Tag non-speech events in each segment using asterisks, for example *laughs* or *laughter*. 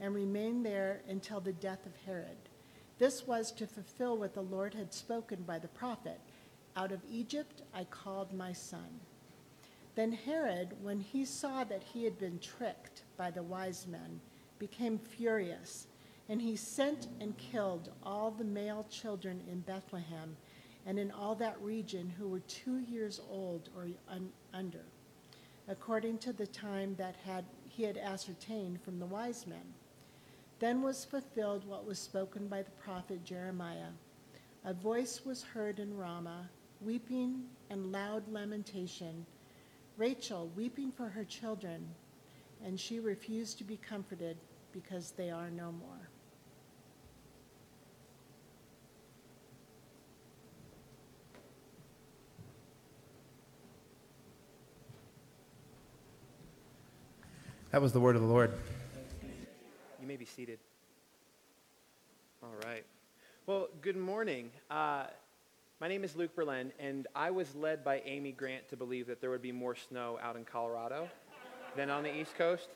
and remained there until the death of Herod. This was to fulfill what the Lord had spoken by the prophet Out of Egypt I called my son. Then Herod, when he saw that he had been tricked by the wise men, became furious, and he sent and killed all the male children in Bethlehem and in all that region who were two years old or un- under, according to the time that had, he had ascertained from the wise men. Then was fulfilled what was spoken by the prophet Jeremiah. A voice was heard in Ramah, weeping and loud lamentation, Rachel weeping for her children, and she refused to be comforted because they are no more. That was the word of the Lord. May be seated. All right. Well, good morning. Uh, my name is Luke Berlin, and I was led by Amy Grant to believe that there would be more snow out in Colorado than on the East Coast.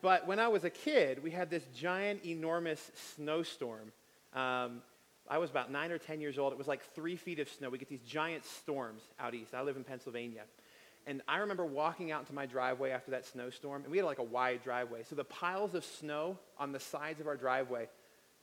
But when I was a kid, we had this giant, enormous snowstorm. Um, I was about nine or 10 years old. It was like three feet of snow. We get these giant storms out east. I live in Pennsylvania. And I remember walking out into my driveway after that snowstorm, and we had like a wide driveway. So the piles of snow on the sides of our driveway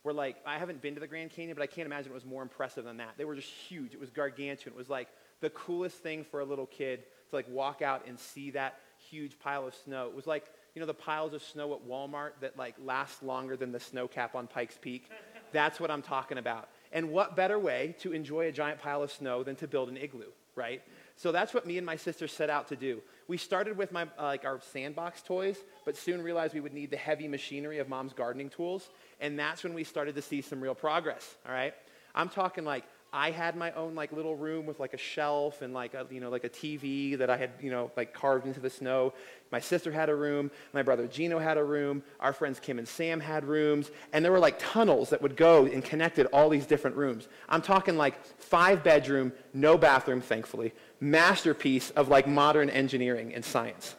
were like, I haven't been to the Grand Canyon, but I can't imagine it was more impressive than that. They were just huge. It was gargantuan. It was like the coolest thing for a little kid to like walk out and see that huge pile of snow. It was like, you know, the piles of snow at Walmart that like last longer than the snow cap on Pikes Peak. *laughs* That's what I'm talking about. And what better way to enjoy a giant pile of snow than to build an igloo, right? So that's what me and my sister set out to do. We started with my, uh, like our sandbox toys, but soon realized we would need the heavy machinery of mom's gardening tools. And that's when we started to see some real progress, all right? I'm talking like I had my own like little room with like a shelf and like a, you know like a TV that I had you know like carved into the snow. My sister had a room. My brother Gino had a room. Our friends Kim and Sam had rooms, and there were like tunnels that would go and connected all these different rooms. I'm talking like five bedroom, no bathroom, thankfully, masterpiece of like modern engineering and science.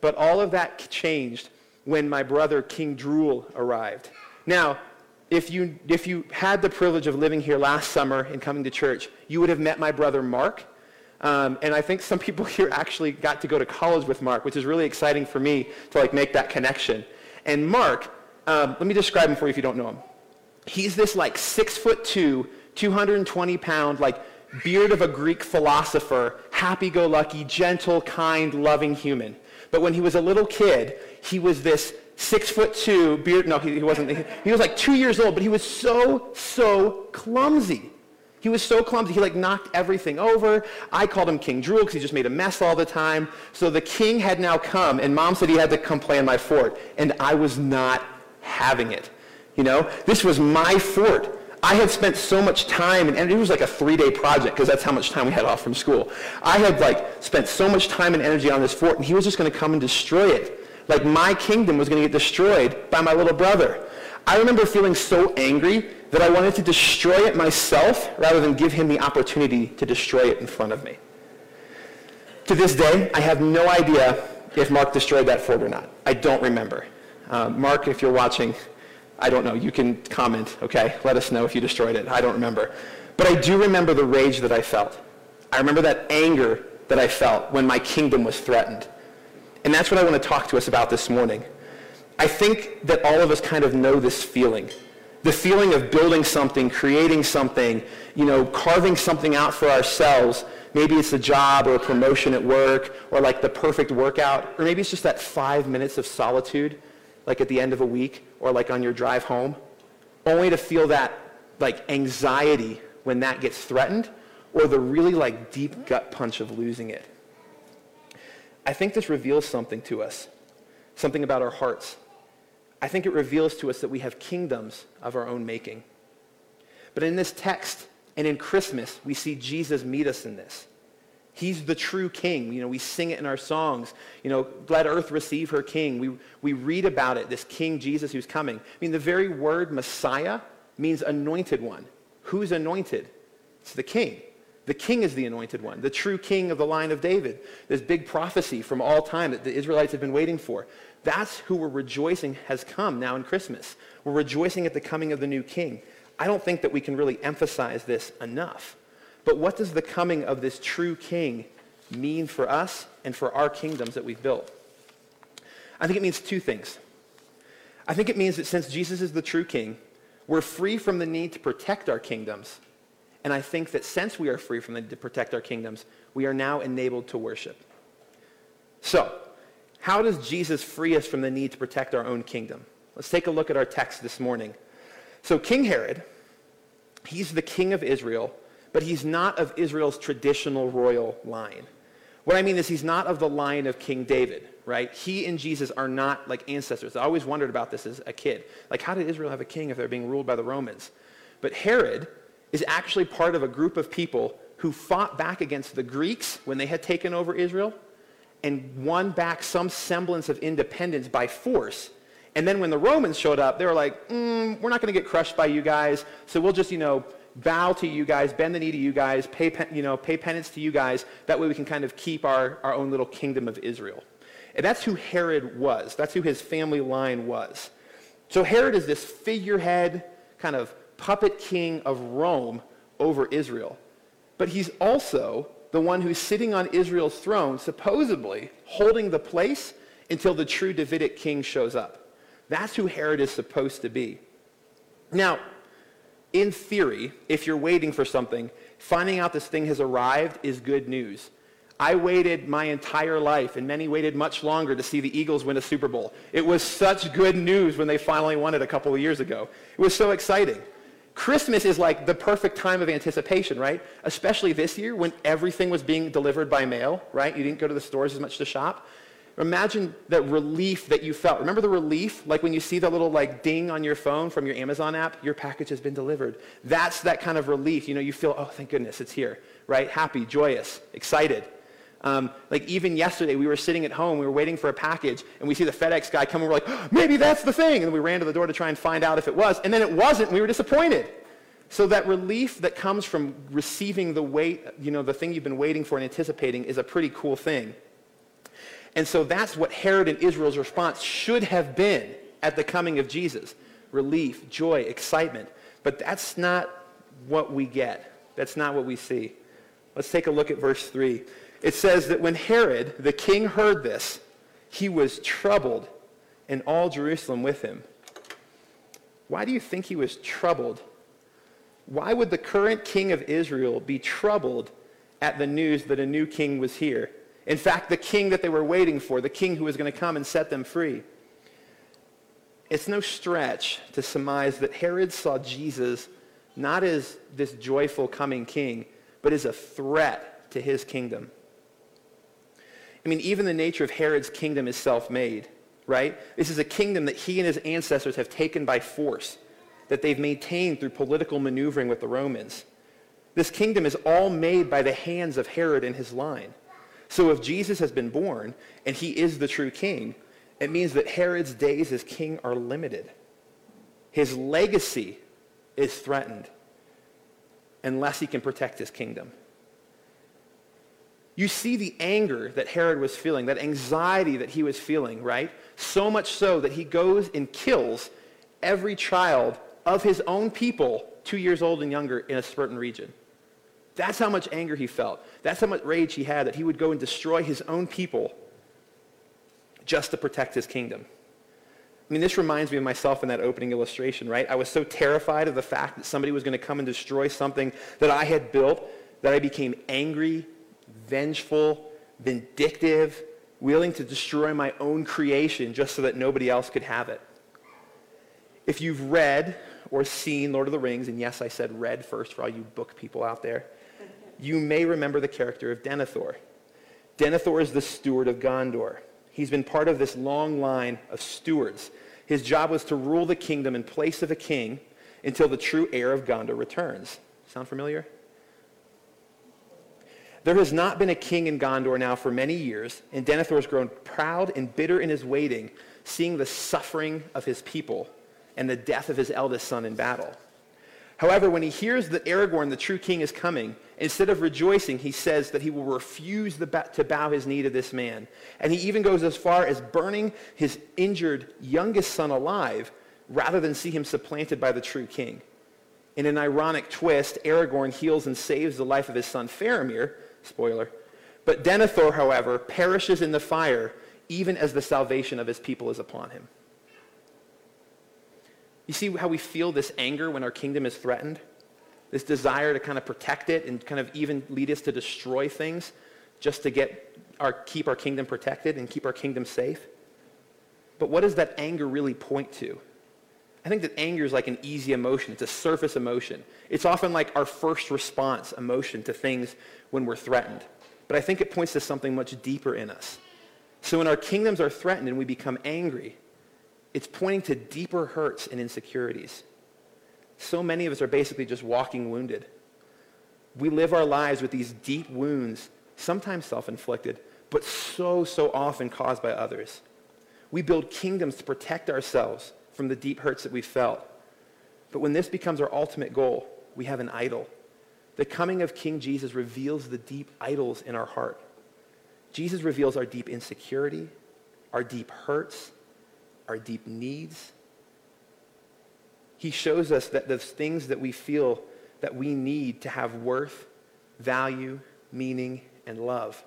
But all of that changed when my brother King Drool arrived. Now, if you, if you had the privilege of living here last summer and coming to church, you would have met my brother Mark. Um, and I think some people *laughs* here actually got to go to college with Mark, which is really exciting for me to like make that connection. And Mark, um, let me describe him for you if you don't know him. He's this like six foot two, 220 pound, like beard of a Greek philosopher, happy-go-lucky, gentle, kind, loving human. But when he was a little kid, he was this six foot two beard. No, he, he wasn't. He, he was like two years old, but he was so, so clumsy. He was so clumsy. He like knocked everything over. I called him King Drool because he just made a mess all the time. So the king had now come, and mom said he had to come play in my fort, and I was not having it. You know, this was my fort. I had spent so much time, and it was like a three-day project because that's how much time we had off from school. I had like spent so much time and energy on this fort, and he was just going to come and destroy it. Like my kingdom was going to get destroyed by my little brother. I remember feeling so angry that I wanted to destroy it myself rather than give him the opportunity to destroy it in front of me. To this day, I have no idea if Mark destroyed that fort or not. I don't remember. Uh, Mark, if you're watching, I don't know. You can comment, okay? Let us know if you destroyed it. I don't remember. But I do remember the rage that I felt. I remember that anger that I felt when my kingdom was threatened. And that's what I want to talk to us about this morning. I think that all of us kind of know this feeling. The feeling of building something, creating something, you know, carving something out for ourselves. Maybe it's a job or a promotion at work or like the perfect workout. Or maybe it's just that five minutes of solitude like at the end of a week or like on your drive home, only to feel that like anxiety when that gets threatened or the really like deep gut punch of losing it. I think this reveals something to us, something about our hearts. I think it reveals to us that we have kingdoms of our own making. But in this text and in Christmas, we see Jesus meet us in this. He's the true king. You know, we sing it in our songs. You know, let earth receive her king. We, we read about it, this King Jesus who's coming. I mean, the very word Messiah means anointed one. Who's anointed? It's the king. The king is the anointed one, the true king of the line of David. This big prophecy from all time that the Israelites have been waiting for. That's who we're rejoicing has come now in Christmas. We're rejoicing at the coming of the new king. I don't think that we can really emphasize this enough. But what does the coming of this true king mean for us and for our kingdoms that we've built? I think it means two things. I think it means that since Jesus is the true king, we're free from the need to protect our kingdoms. And I think that since we are free from the need to protect our kingdoms, we are now enabled to worship. So, how does Jesus free us from the need to protect our own kingdom? Let's take a look at our text this morning. So, King Herod, he's the king of Israel but he's not of Israel's traditional royal line. What I mean is he's not of the line of King David, right? He and Jesus are not like ancestors. I always wondered about this as a kid. Like, how did Israel have a king if they're being ruled by the Romans? But Herod is actually part of a group of people who fought back against the Greeks when they had taken over Israel and won back some semblance of independence by force. And then when the Romans showed up, they were like, mm, we're not going to get crushed by you guys, so we'll just, you know, bow to you guys, bend the knee to you guys, pay, you know, pay penance to you guys. That way we can kind of keep our, our own little kingdom of Israel. And that's who Herod was. That's who his family line was. So Herod is this figurehead, kind of puppet king of Rome over Israel. But he's also the one who's sitting on Israel's throne, supposedly holding the place until the true Davidic king shows up. That's who Herod is supposed to be. Now, in theory, if you're waiting for something, finding out this thing has arrived is good news. I waited my entire life, and many waited much longer to see the Eagles win a Super Bowl. It was such good news when they finally won it a couple of years ago. It was so exciting. Christmas is like the perfect time of anticipation, right? Especially this year when everything was being delivered by mail, right? You didn't go to the stores as much to shop. Imagine that relief that you felt. Remember the relief? Like when you see the little like ding on your phone from your Amazon app, your package has been delivered. That's that kind of relief. You know, you feel, oh, thank goodness it's here, right? Happy, joyous, excited. Um, like even yesterday, we were sitting at home, we were waiting for a package, and we see the FedEx guy come, and we're like, oh, maybe that's the thing. And we ran to the door to try and find out if it was, and then it wasn't, and we were disappointed. So that relief that comes from receiving the wait, you know, the thing you've been waiting for and anticipating is a pretty cool thing. And so that's what Herod and Israel's response should have been at the coming of Jesus. Relief, joy, excitement. But that's not what we get. That's not what we see. Let's take a look at verse 3. It says that when Herod, the king, heard this, he was troubled, and all Jerusalem with him. Why do you think he was troubled? Why would the current king of Israel be troubled at the news that a new king was here? In fact, the king that they were waiting for, the king who was going to come and set them free. It's no stretch to surmise that Herod saw Jesus not as this joyful coming king, but as a threat to his kingdom. I mean, even the nature of Herod's kingdom is self-made, right? This is a kingdom that he and his ancestors have taken by force, that they've maintained through political maneuvering with the Romans. This kingdom is all made by the hands of Herod and his line. So if Jesus has been born and he is the true king, it means that Herod's days as king are limited. His legacy is threatened unless he can protect his kingdom. You see the anger that Herod was feeling, that anxiety that he was feeling, right? So much so that he goes and kills every child of his own people, two years old and younger, in a certain region. That's how much anger he felt. That's how much rage he had that he would go and destroy his own people just to protect his kingdom. I mean, this reminds me of myself in that opening illustration, right? I was so terrified of the fact that somebody was going to come and destroy something that I had built that I became angry, vengeful, vindictive, willing to destroy my own creation just so that nobody else could have it. If you've read or seen Lord of the Rings, and yes, I said read first for all you book people out there, you may remember the character of Denethor. Denethor is the steward of Gondor. He's been part of this long line of stewards. His job was to rule the kingdom in place of a king until the true heir of Gondor returns. Sound familiar? There has not been a king in Gondor now for many years, and Denethor has grown proud and bitter in his waiting, seeing the suffering of his people and the death of his eldest son in battle. However, when he hears that Aragorn, the true king, is coming, instead of rejoicing, he says that he will refuse to bow his knee to this man. And he even goes as far as burning his injured youngest son alive rather than see him supplanted by the true king. In an ironic twist, Aragorn heals and saves the life of his son Faramir, spoiler. But Denethor, however, perishes in the fire even as the salvation of his people is upon him. You see how we feel this anger when our kingdom is threatened? This desire to kind of protect it and kind of even lead us to destroy things just to get our, keep our kingdom protected and keep our kingdom safe? But what does that anger really point to? I think that anger is like an easy emotion. It's a surface emotion. It's often like our first response emotion to things when we're threatened. But I think it points to something much deeper in us. So when our kingdoms are threatened and we become angry, it's pointing to deeper hurts and insecurities. So many of us are basically just walking wounded. We live our lives with these deep wounds, sometimes self-inflicted, but so, so often caused by others. We build kingdoms to protect ourselves from the deep hurts that we felt. But when this becomes our ultimate goal, we have an idol. The coming of King Jesus reveals the deep idols in our heart. Jesus reveals our deep insecurity, our deep hurts, our deep needs. He shows us that the things that we feel that we need to have worth, value, meaning, and love.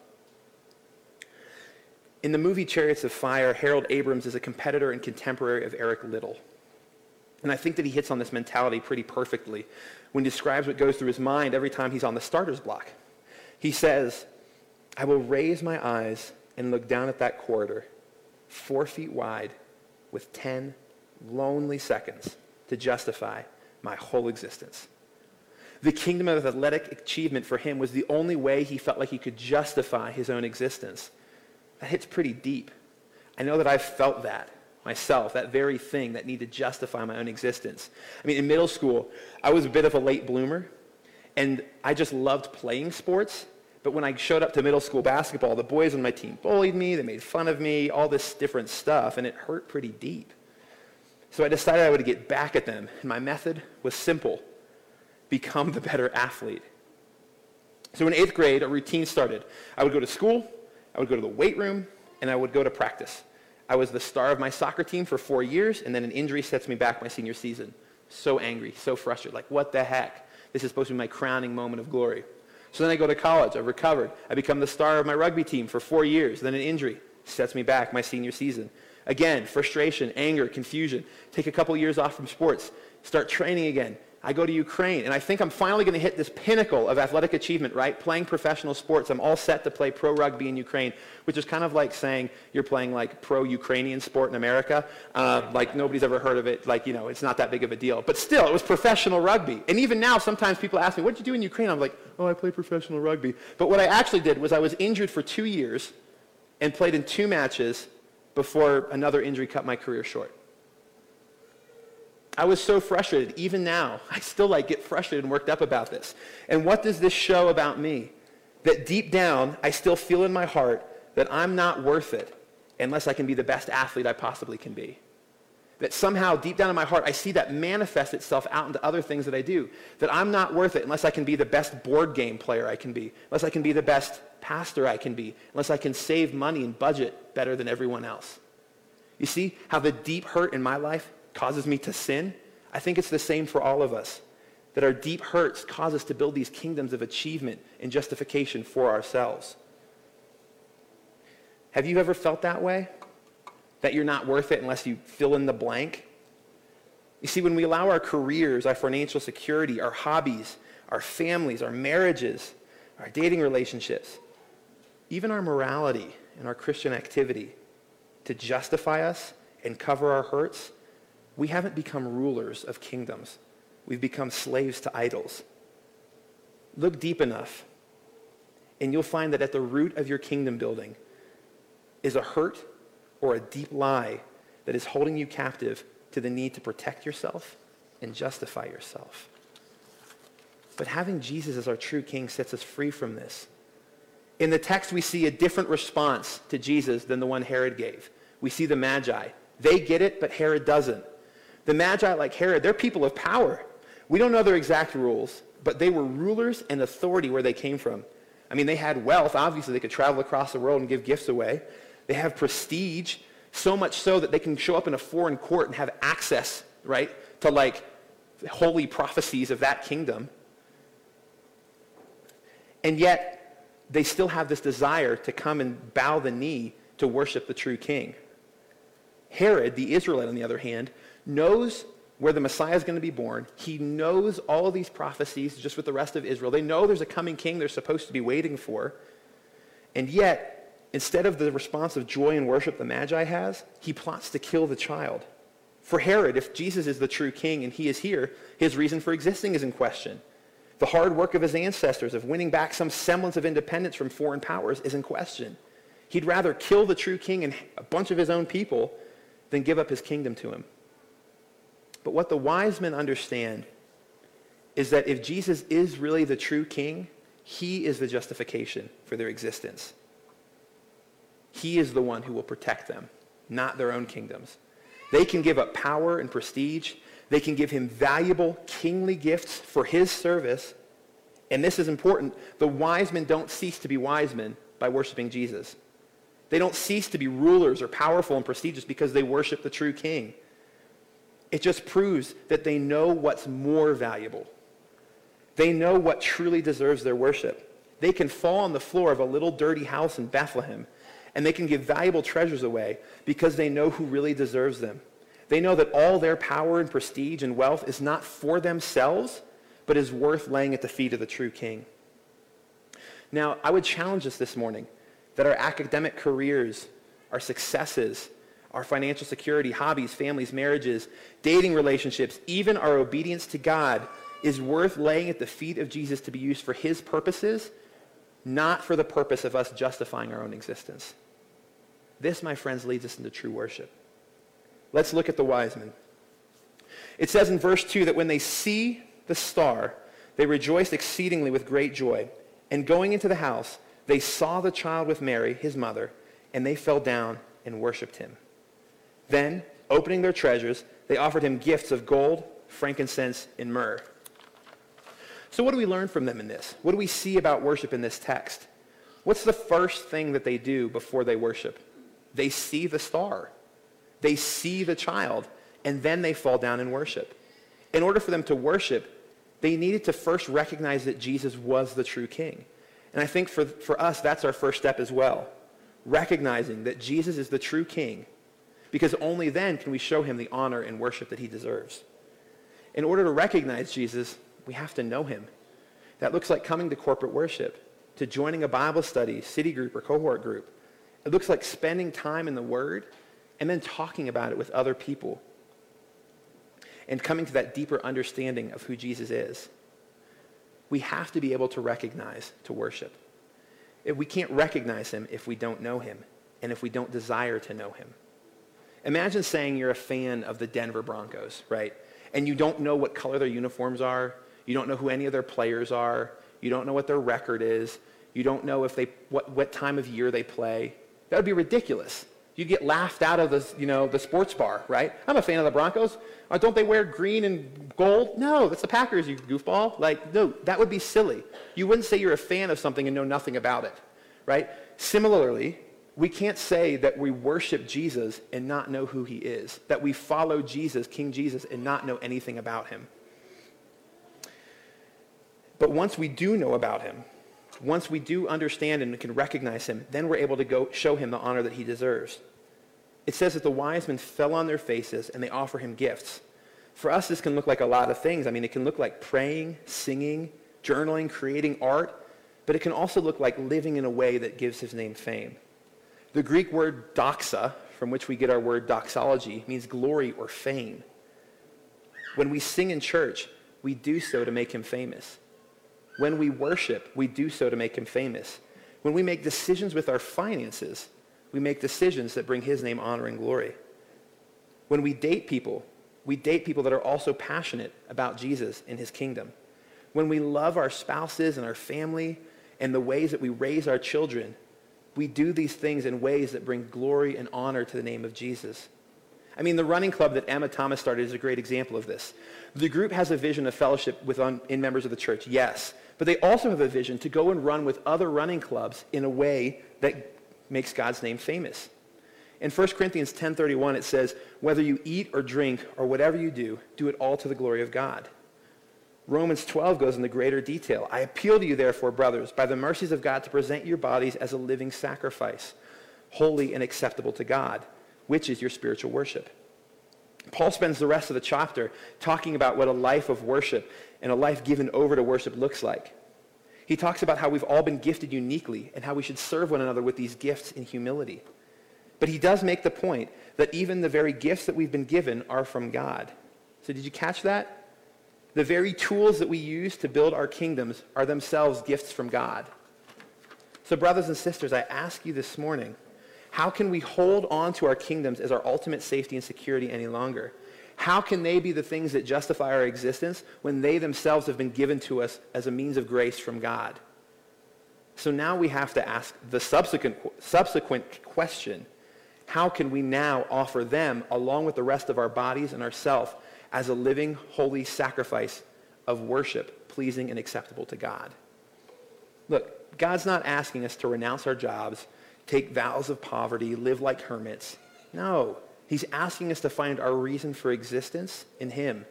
In the movie Chariots of Fire, Harold Abrahams is a competitor and contemporary of Eric Liddell. And I think that he hits on this mentality pretty perfectly when he describes what goes through his mind every time he's on the starter's block. He says, I will raise my eyes and look down at that corridor, four feet wide with 10 lonely seconds to justify my whole existence. The kingdom of athletic achievement for him was the only way he felt like he could justify his own existence. That hits pretty deep. I know that I've felt that myself, that very thing that needed to justify my own existence. I mean, in middle school, I was a bit of a late bloomer, and I just loved playing sports. But when I showed up to middle school basketball, the boys on my team bullied me, they made fun of me, all this different stuff, and it hurt pretty deep. So I decided I would get back at them, and my method was simple become the better athlete. So in eighth grade, a routine started. I would go to school, I would go to the weight room, and I would go to practice. I was the star of my soccer team for four years, and then an injury sets me back my senior season. So angry, so frustrated, like, what the heck? This is supposed to be my crowning moment of glory. So then I go to college. I've recovered. I become the star of my rugby team for four years. Then an injury sets me back my senior season. Again, frustration, anger, confusion. Take a couple years off from sports. Start training again. I go to Ukraine, and I think I'm finally going to hit this pinnacle of athletic achievement, right? Playing professional sports. I'm all set to play pro rugby in Ukraine, which is kind of like saying you're playing like pro Ukrainian sport in America. Uh, like nobody's ever heard of it. Like, you know, it's not that big of a deal. But still, it was professional rugby. And even now, sometimes people ask me, what did you do in Ukraine? I'm like, oh, I play professional rugby. But what I actually did was I was injured for two years and played in two matches before another injury cut my career short. I was so frustrated. Even now, I still like get frustrated and worked up about this. And what does this show about me? That deep down, I still feel in my heart that I'm not worth it unless I can be the best athlete I possibly can be. That somehow, deep down in my heart, I see that manifest itself out into other things that I do. That I'm not worth it unless I can be the best board game player I can be, unless I can be the best pastor I can be, unless I can save money and budget better than everyone else. You see how the deep hurt in my life causes me to sin, I think it's the same for all of us. That our deep hurts cause us to build these kingdoms of achievement and justification for ourselves. Have you ever felt that way? That you're not worth it unless you fill in the blank? You see, when we allow our careers, our financial security, our hobbies, our families, our marriages, our dating relationships, even our morality and our Christian activity to justify us and cover our hurts, we haven't become rulers of kingdoms. We've become slaves to idols. Look deep enough, and you'll find that at the root of your kingdom building is a hurt or a deep lie that is holding you captive to the need to protect yourself and justify yourself. But having Jesus as our true king sets us free from this. In the text, we see a different response to Jesus than the one Herod gave. We see the Magi. They get it, but Herod doesn't. The Magi, like Herod, they're people of power. We don't know their exact rules, but they were rulers and authority where they came from. I mean, they had wealth. Obviously, they could travel across the world and give gifts away. They have prestige, so much so that they can show up in a foreign court and have access, right, to like holy prophecies of that kingdom. And yet, they still have this desire to come and bow the knee to worship the true king. Herod, the Israelite, on the other hand, knows where the Messiah is going to be born. He knows all these prophecies just with the rest of Israel. They know there's a coming king they're supposed to be waiting for. And yet, instead of the response of joy and worship the Magi has, he plots to kill the child. For Herod, if Jesus is the true king and he is here, his reason for existing is in question. The hard work of his ancestors of winning back some semblance of independence from foreign powers is in question. He'd rather kill the true king and a bunch of his own people than give up his kingdom to him. But what the wise men understand is that if Jesus is really the true king, he is the justification for their existence. He is the one who will protect them, not their own kingdoms. They can give up power and prestige. They can give him valuable kingly gifts for his service. And this is important. The wise men don't cease to be wise men by worshiping Jesus. They don't cease to be rulers or powerful and prestigious because they worship the true king. It just proves that they know what's more valuable. They know what truly deserves their worship. They can fall on the floor of a little dirty house in Bethlehem and they can give valuable treasures away because they know who really deserves them. They know that all their power and prestige and wealth is not for themselves, but is worth laying at the feet of the true king. Now, I would challenge us this morning that our academic careers, our successes, our financial security, hobbies, families, marriages, dating relationships, even our obedience to God is worth laying at the feet of Jesus to be used for his purposes, not for the purpose of us justifying our own existence. This, my friends, leads us into true worship. Let's look at the wise men. It says in verse 2 that when they see the star, they rejoiced exceedingly with great joy. And going into the house, they saw the child with Mary, his mother, and they fell down and worshiped him. Then, opening their treasures, they offered him gifts of gold, frankincense, and myrrh. So, what do we learn from them in this? What do we see about worship in this text? What's the first thing that they do before they worship? They see the star, they see the child, and then they fall down and worship. In order for them to worship, they needed to first recognize that Jesus was the true king. And I think for, for us, that's our first step as well. Recognizing that Jesus is the true king, because only then can we show him the honor and worship that he deserves. In order to recognize Jesus, we have to know him. That looks like coming to corporate worship, to joining a Bible study, city group, or cohort group. It looks like spending time in the Word and then talking about it with other people and coming to that deeper understanding of who Jesus is. We have to be able to recognize to worship. If we can't recognize him if we don't know him and if we don't desire to know him. Imagine saying you're a fan of the Denver Broncos, right? And you don't know what color their uniforms are. You don't know who any of their players are. You don't know what their record is. You don't know if they, what, what time of year they play. That would be ridiculous. You get laughed out of the, you know, the sports bar, right? I'm a fan of the Broncos. Uh, don't they wear green and gold? No, that's the Packers, you goofball. Like, no, that would be silly. You wouldn't say you're a fan of something and know nothing about it, right? Similarly, we can't say that we worship Jesus and not know who he is, that we follow Jesus, King Jesus, and not know anything about him. But once we do know about him, once we do understand and can recognize him, then we're able to go show him the honor that he deserves. It says that the wise men fell on their faces and they offer him gifts. For us, this can look like a lot of things. I mean, it can look like praying, singing, journaling, creating art, but it can also look like living in a way that gives his name fame. The Greek word doxa, from which we get our word doxology, means glory or fame. When we sing in church, we do so to make him famous. When we worship, we do so to make him famous. When we make decisions with our finances, we make decisions that bring his name honor and glory. When we date people, we date people that are also passionate about Jesus and his kingdom. When we love our spouses and our family and the ways that we raise our children, we do these things in ways that bring glory and honor to the name of Jesus. I mean, the running club that Emma Thomas started is a great example of this. The group has a vision of fellowship with un, in members of the church, yes. But they also have a vision to go and run with other running clubs in a way that makes God's name famous. In 1 Corinthians 10:31 it says, "Whether you eat or drink or whatever you do, do it all to the glory of God." Romans 12 goes into greater detail. I appeal to you, therefore, brothers, by the mercies of God, to present your bodies as a living sacrifice, holy and acceptable to God, which is your spiritual worship. Paul spends the rest of the chapter talking about what a life of worship and a life given over to worship looks like. He talks about how we've all been gifted uniquely and how we should serve one another with these gifts in humility. But he does make the point that even the very gifts that we've been given are from God. So did you catch that? The very tools that we use to build our kingdoms are themselves gifts from God. So brothers and sisters, I ask you this morning, how can we hold on to our kingdoms as our ultimate safety and security any longer? How can they be the things that justify our existence when they themselves have been given to us as a means of grace from God? So now we have to ask the subsequent, subsequent question. How can we now offer them, along with the rest of our bodies and ourself, as a living, holy sacrifice of worship, pleasing and acceptable to God? Look, God's not asking us to renounce our jobs take vows of poverty, live like hermits. No, he's asking us to find our reason for existence in him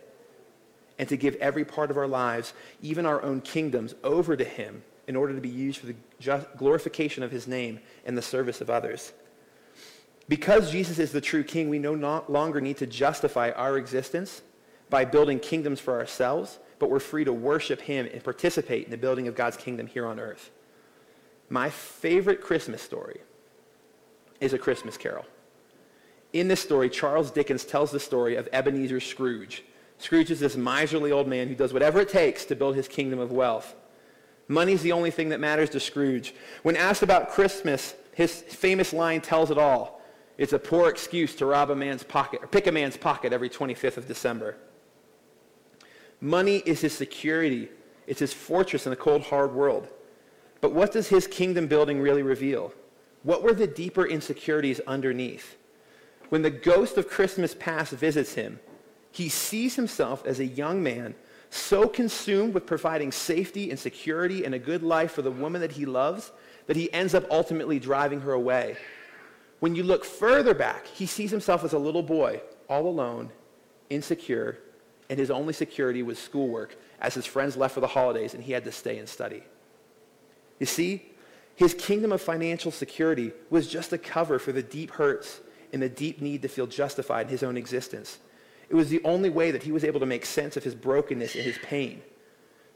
and to give every part of our lives, even our own kingdoms, over to him in order to be used for the glorification of his name and the service of others. Because Jesus is the true king, we no longer need to justify our existence by building kingdoms for ourselves, but we're free to worship him and participate in the building of God's kingdom here on earth. My favorite Christmas story is A Christmas Carol. In this story, Charles Dickens tells the story of Ebenezer Scrooge. Scrooge is this miserly old man who does whatever it takes to build his kingdom of wealth. Money's the only thing that matters to Scrooge. When asked about Christmas, his famous line tells it all. It's a poor excuse to rob a man's pocket, or pick a man's pocket every 25th of December. Money is his security. It's his fortress in a cold, hard world. But what does his kingdom building really reveal? What were the deeper insecurities underneath? When the ghost of Christmas past visits him, he sees himself as a young man so consumed with providing safety and security and a good life for the woman that he loves that he ends up ultimately driving her away. When you look further back, he sees himself as a little boy, all alone, insecure, and his only security was schoolwork as his friends left for the holidays and he had to stay and study. You see, his kingdom of financial security was just a cover for the deep hurts and the deep need to feel justified in his own existence. It was the only way that he was able to make sense of his brokenness and his pain.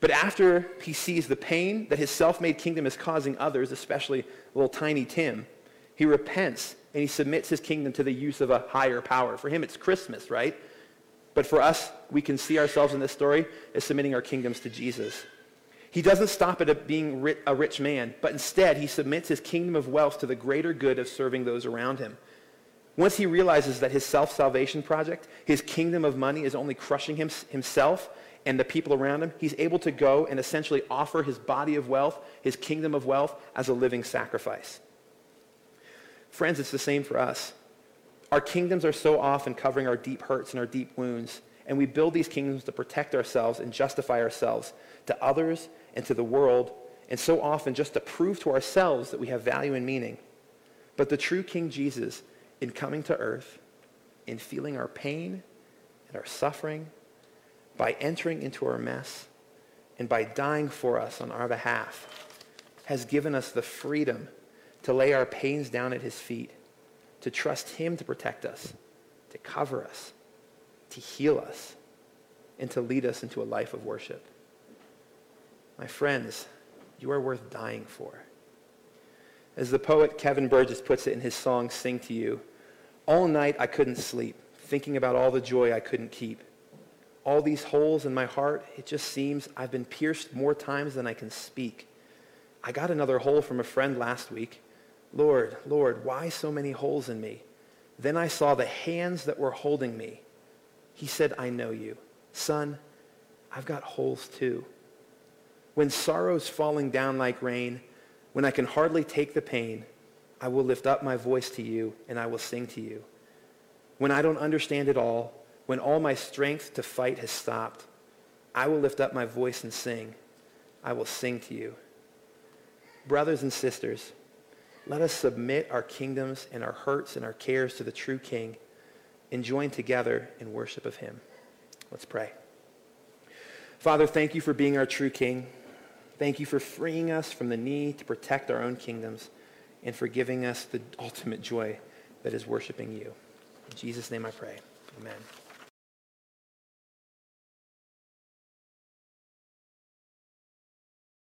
But after he sees the pain that his self-made kingdom is causing others, especially little tiny Tim, he repents and he submits his kingdom to the use of a higher power. For him, it's Christmas, right? But for us, we can see ourselves in this story as submitting our kingdoms to Jesus. He doesn't stop at being a rich man, but instead he submits his kingdom of wealth to the greater good of serving those around him. Once he realizes that his self-salvation project, his kingdom of money, is only crushing him, himself and the people around him, he's able to go and essentially offer his body of wealth, his kingdom of wealth, as a living sacrifice. Friends, it's the same for us. Our kingdoms are so often covering our deep hurts and our deep wounds, and we build these kingdoms to protect ourselves and justify ourselves to others and to the world, and so often just to prove to ourselves that we have value and meaning. But the true King Jesus, in coming to earth, in feeling our pain and our suffering, by entering into our mess, and by dying for us on our behalf, has given us the freedom to lay our pains down at his feet, to trust him to protect us, to cover us, to heal us, and to lead us into a life of worship. My friends, you are worth dying for. As the poet Kevin Burgess puts it in his song, Sing to You, all night I couldn't sleep, thinking about all the joy I couldn't keep. All these holes in my heart, it just seems I've been pierced more times than I can speak. I got another hole from a friend last week. Lord, Lord, why so many holes in me? Then I saw the hands that were holding me. He said, I know you. Son, I've got holes too when sorrow's falling down like rain, when I can hardly take the pain, I will lift up my voice to you and I will sing to you. When I don't understand it all, when all my strength to fight has stopped, I will lift up my voice and sing. I will sing to you. Brothers and sisters, let us submit our kingdoms and our hurts and our cares to the true King and join together in worship of him. Let's pray. Father, thank you for being our true King. Thank you for freeing us from the need to protect our own kingdoms and for giving us the ultimate joy that is worshiping you. In Jesus' name I pray. Amen.